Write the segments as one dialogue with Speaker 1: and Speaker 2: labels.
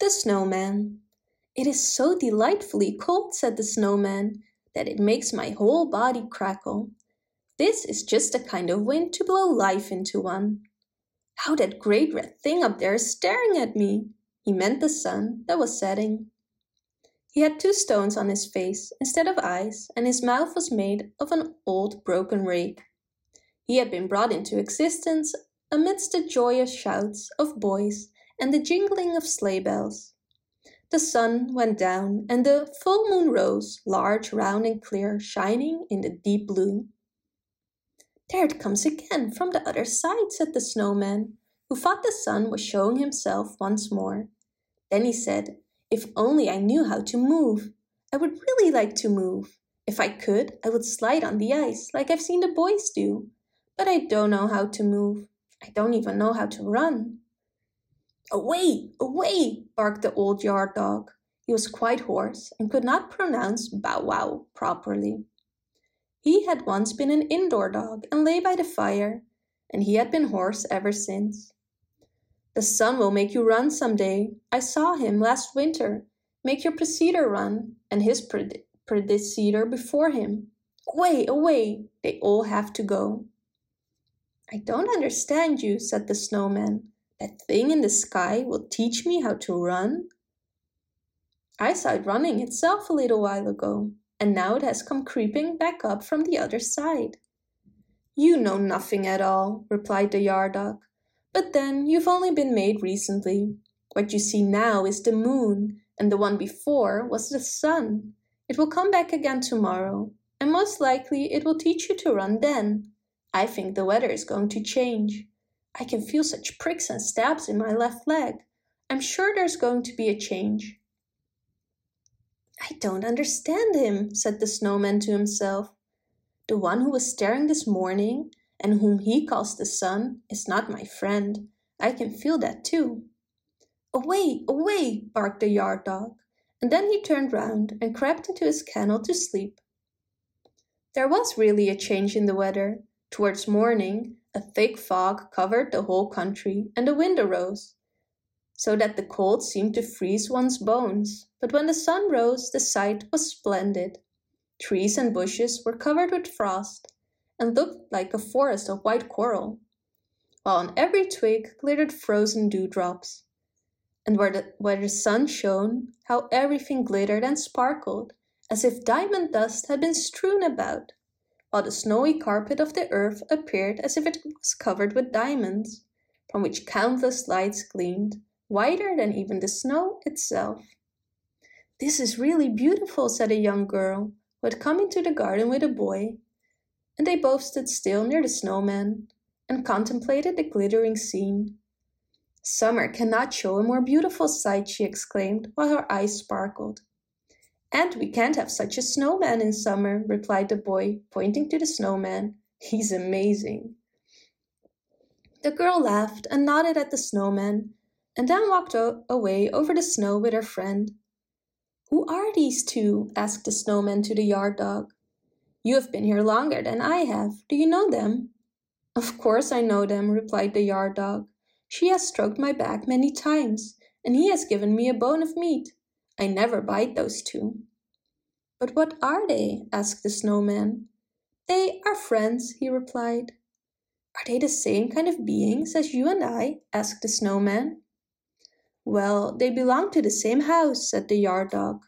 Speaker 1: The Snowman It is so delightfully cold, said the Snowman, that it makes my whole body crackle. This is just the kind of wind to blow life into one. How that great red thing up there is staring at me! He meant the sun that was setting. He had two stones on his face instead of eyes, and his mouth was made of an old broken rake. He had been brought into existence amidst the joyous shouts of boys and the jingling of sleigh bells. The sun went down and the full moon rose, large, round and clear, shining in the deep blue. There it comes again from the other side, said the snowman, who thought the sun was showing himself once more. Then he said, If only I knew how to move. I would really like to move. If I could, I would slide on the ice like I've seen the boys do. But I don't know how to move. I don't even know how to run. Away, away, barked the old yard dog. He was quite hoarse and could not pronounce bow wow properly. He had once been an indoor dog and lay by the fire, and he had been hoarse ever since. The sun will make you run some day. I saw him last winter make your precedor run, and his predecessor before him. Away, away, they all have to go. I don't understand you, said the snowman. That thing in the sky will teach me how to run? I saw it running itself a little while ago, and now it has come creeping back up from the other side. You know nothing at all, replied the yard dog. But then you've only been made recently. What you see now is the moon, and the one before was the sun. It will come back again tomorrow, and most likely it will teach you to run then. I think the weather is going to change. I can feel such pricks and stabs in my left leg. I'm sure there's going to be a change. I don't understand him, said the snowman to himself. The one who was staring this morning and whom he calls the sun is not my friend. I can feel that too. Away, away, barked the yard dog, and then he turned round and crept into his kennel to sleep. There was really a change in the weather. Towards morning, a thick fog covered the whole country, and a wind arose, so that the cold seemed to freeze one's bones. But when the sun rose, the sight was splendid. Trees and bushes were covered with frost, and looked like a forest of white coral, while on every twig glittered frozen dewdrops. And where the, where the sun shone, how everything glittered and sparkled, as if diamond dust had been strewn about while the snowy carpet of the earth appeared as if it was covered with diamonds, from which countless lights gleamed, whiter than even the snow itself. This is really beautiful, said a young girl who had come into the garden with a boy, and they both stood still near the snowman and contemplated the glittering scene. Summer cannot show a more beautiful sight, she exclaimed, while her eyes sparkled. And we can't have such a snowman in summer, replied the boy, pointing to the snowman. He's amazing. The girl laughed and nodded at the snowman, and then walked away over the snow with her friend. Who are these two? asked the snowman to the yard dog. You have been here longer than I have. Do you know them? Of course I know them, replied the yard dog. She has stroked my back many times, and he has given me a bone of meat. I never bite those two. But what are they? asked the snowman. They are friends, he replied. Are they the same kind of beings as you and I? asked the snowman. Well, they belong to the same house, said the yard dog.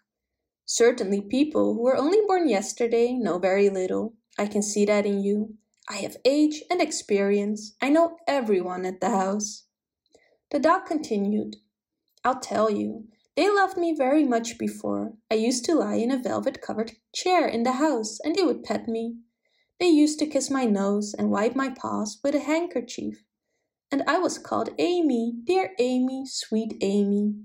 Speaker 1: Certainly people who were only born yesterday know very little. I can see that in you. I have age and experience. I know everyone at the house. The dog continued, I'll tell you, they loved me very much before. I used to lie in a velvet covered chair in the house, and they would pet me. They used to kiss my nose and wipe my paws with a handkerchief. And I was called Amy, dear Amy, sweet Amy.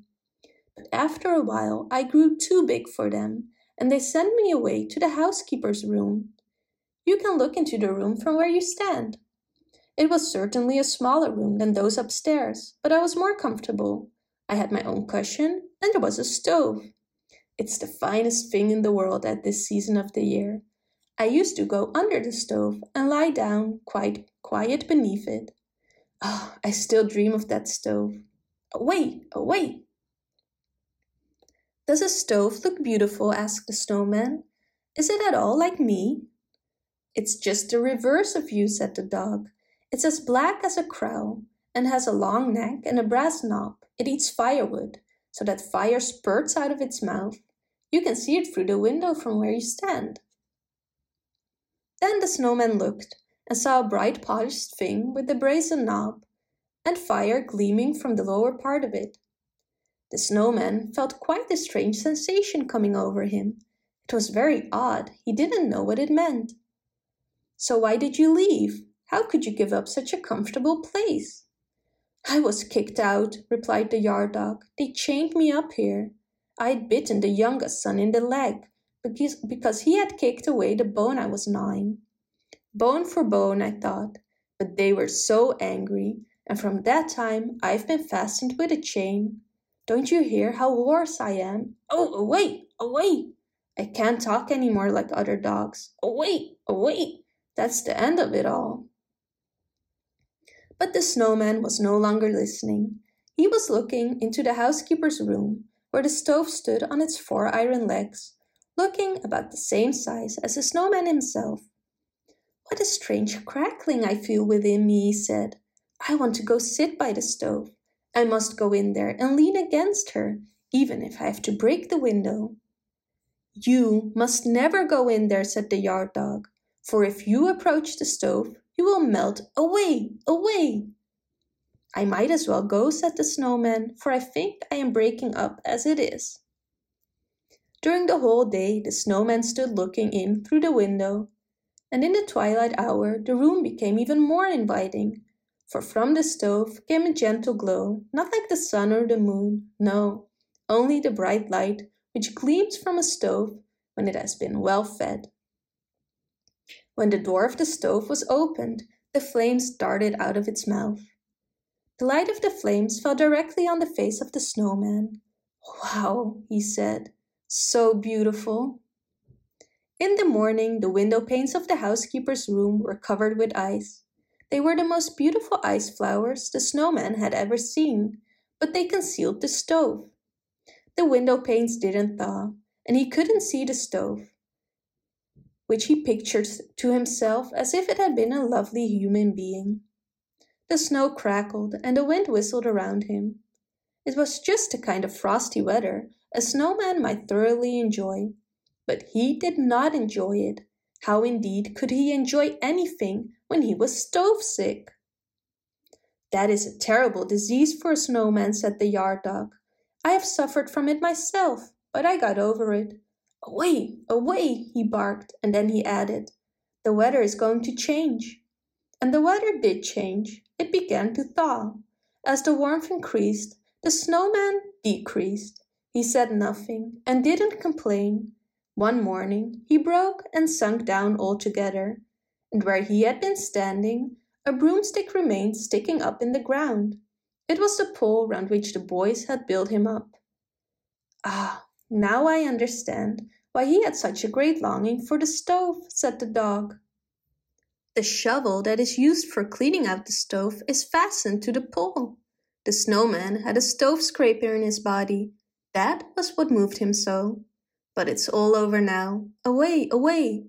Speaker 1: But after a while I grew too big for them, and they sent me away to the housekeeper's room. You can look into the room from where you stand. It was certainly a smaller room than those upstairs, but I was more comfortable. I had my own cushion and there was a stove. It's the finest thing in the world at this season of the year. I used to go under the stove and lie down quite quiet beneath it. Oh, I still dream of that stove. Away, away! Does a stove look beautiful? asked the snowman. Is it at all like me? It's just the reverse of you, said the dog. It's as black as a crow and has a long neck and a brass knob. It eats firewood, so that fire spurts out of its mouth. You can see it through the window from where you stand. Then the snowman looked and saw a bright polished thing with a brazen knob and fire gleaming from the lower part of it. The snowman felt quite a strange sensation coming over him. It was very odd. He didn't know what it meant. So why did you leave? How could you give up such a comfortable place? I was kicked out, replied the yard dog. They chained me up here. I had bitten the youngest son in the leg because, because he had kicked away the bone I was gnawing. Bone for bone, I thought, but they were so angry, and from that time I've been fastened with a chain. Don't you hear how hoarse I am? Oh, away, away! I can't talk any more like other dogs. Away, away! That's the end of it all. But the snowman was no longer listening. He was looking into the housekeeper's room, where the stove stood on its four iron legs, looking about the same size as the snowman himself. What a strange crackling I feel within me, he said. I want to go sit by the stove. I must go in there and lean against her, even if I have to break the window. You must never go in there, said the yard dog, for if you approach the stove, you will melt away, away. I might as well go, said the snowman, for I think I am breaking up as it is. During the whole day, the snowman stood looking in through the window, and in the twilight hour the room became even more inviting, for from the stove came a gentle glow, not like the sun or the moon, no, only the bright light which gleams from a stove when it has been well fed. When the door of the stove was opened, the flames darted out of its mouth. The light of the flames fell directly on the face of the snowman. Wow, he said, so beautiful. In the morning, the window panes of the housekeeper's room were covered with ice. They were the most beautiful ice flowers the snowman had ever seen, but they concealed the stove. The window panes didn't thaw, and he couldn't see the stove, which he pictured to himself as if it had been a lovely human being. The snow crackled and the wind whistled around him. It was just the kind of frosty weather a snowman might thoroughly enjoy. But he did not enjoy it. How indeed could he enjoy anything when he was stove sick? That is a terrible disease for a snowman, said the yard dog. I have suffered from it myself, but I got over it. Away, away, he barked, and then he added, The weather is going to change. And the weather did change. It began to thaw. As the warmth increased, the snowman decreased. He said nothing and didn't complain. One morning he broke and sunk down altogether, and where he had been standing, a broomstick remained sticking up in the ground. It was the pole round which the boys had built him up. Ah, now I understand why he had such a great longing for the stove, said the dog. The shovel that is used for cleaning out the stove is fastened to the pole. The snowman had a stove scraper in his body. That was what moved him so. But it's all over now. Away, away!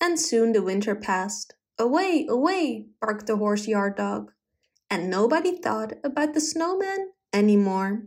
Speaker 1: And soon the winter passed. Away, away! barked the hoarse yard dog. And nobody thought about the snowman any more.